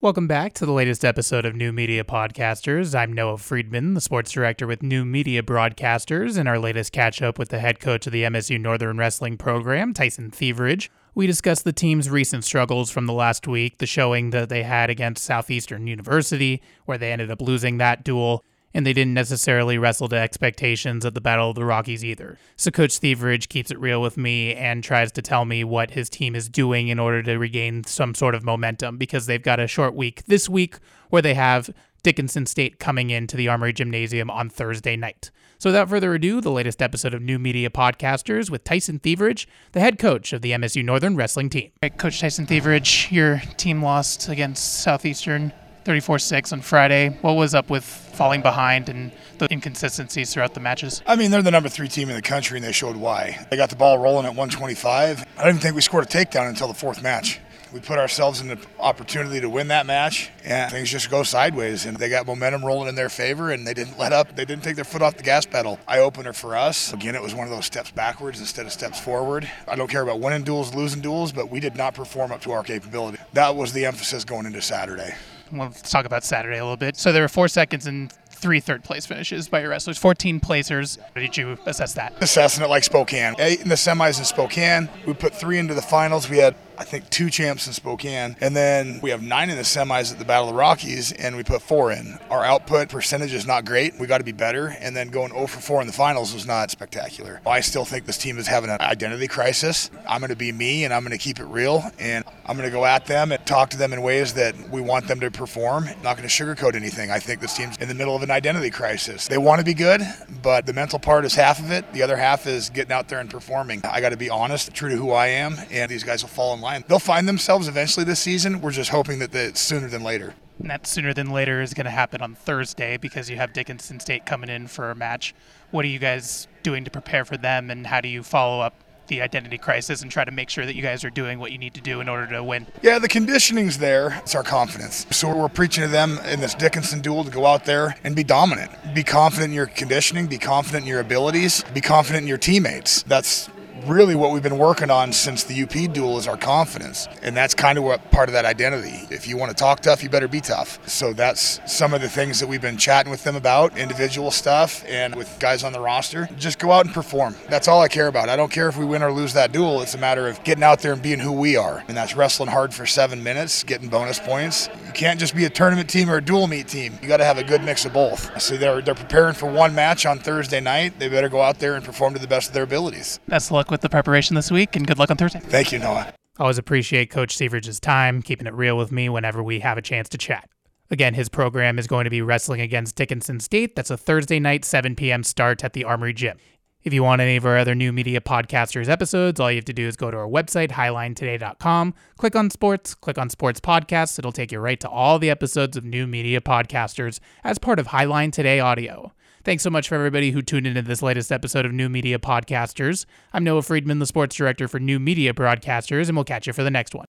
Welcome back to the latest episode of New Media Podcasters. I'm Noah Friedman, the sports director with New Media Broadcasters, and our latest catch up with the head coach of the MSU Northern Wrestling program, Tyson Thivierge. We discuss the team's recent struggles from the last week, the showing that they had against Southeastern University, where they ended up losing that dual, and they didn't necessarily wrestle to expectations at the Battle of the Rockies either. So Coach Thivierge keeps it real with me and tries to tell me what his team is doing in order to regain some sort of momentum because they've got a short week this week where they have Dickinson State coming into the Armory Gymnasium on Thursday night. So without further ado, the latest episode of New Media Podcasters with Tyson Thivierge, the head coach of the MSU Northern Wrestling team. Right, coach Tyson Thivierge, your team lost against Southeastern 34-6 on Friday. What was up with falling behind and the inconsistencies throughout the matches? I mean, they're the number three team in the country, and they showed why. They got the ball rolling at 125. I didn't think we scored a takedown until the fourth match. We put ourselves in the opportunity to win that match, and things just go sideways. And they got momentum rolling in their favor, and they didn't let up. They didn't take their foot off the gas pedal. Eye opener for us. Again, it was one of those steps backwards instead of steps forward. I don't care about winning duels, losing duels, but we did not perform up to our capability. That was the emphasis going into Saturday. Well, let's talk about Saturday a little bit. So there were four seconds and three third place finishes by your wrestlers, 14 placers. How did you assess that? Assessing it like Spokane. Eight in the semis in Spokane. We put three into the finals. We had I think two champs in Spokane, and then we have nine in the semis at the Battle of the Rockies, and we put four in. Our output percentage is not great. We got to be better, and then going 0 for 4 in the finals was not spectacular. I still think this team is having an identity crisis. I'm going to be me, and I'm going to keep it real, and I'm going to go at them and talk to them in ways that we want them to perform. Not going to sugarcoat anything. I think this team's in the middle of an identity crisis. They want to be good, but the mental part is half of it. The other half is getting out there and performing. I got to be honest, true to who I am, and these guys will fall in line line. They'll find themselves eventually this season. We're just hoping that it's sooner than later. And that sooner than later is going to happen on Thursday because you have Dickinson State coming in for a match. What are you guys doing to prepare for them, and how do you follow up the identity crisis and try to make sure that you guys are doing what you need to do in order to win? Yeah, the conditioning's there. It's our confidence. So we're preaching to them in this Dickinson duel to go out there and be dominant. Be confident in your conditioning, be confident in your abilities, be confident in your teammates. That's really what we've been working on since the UP duel is our confidence. And that's kind of what part of that identity. If you want to talk tough, you better be tough. So that's some of the things that we've been chatting with them about, individual stuff and with guys on the roster. Just go out and perform. That's all I care about. I don't care if we win or lose that duel. It's a matter of getting out there and being who we are. And that's wrestling hard for seven minutes, getting bonus points. You can't just be a tournament team or a dual meet team. You got to have a good mix of both. So they're, they're preparing for one match on Thursday night. They better go out there and perform to the best of their abilities. Best luck with the preparation this week, and good luck on Thursday. Thank you, Noah. Always appreciate Coach Thivierge's time, keeping it real with me whenever we have a chance to chat. Again, his program is going to be wrestling against Dickinson State. That's a Thursday night, 7 p.m. start at the Armory Gym. If you want any of our other new media podcasters episodes, all you have to do is go to our website, hilinetoday.com, click on sports, click on sports podcasts. It'll take you right to all the episodes of new media podcasters as part of Hi-Line Today Audio. Thanks so much for everybody who tuned into this latest episode of New Media Podcasters. I'm Noah Friedman, the sports director for New Media Broadcasters, and we'll catch you for the next one.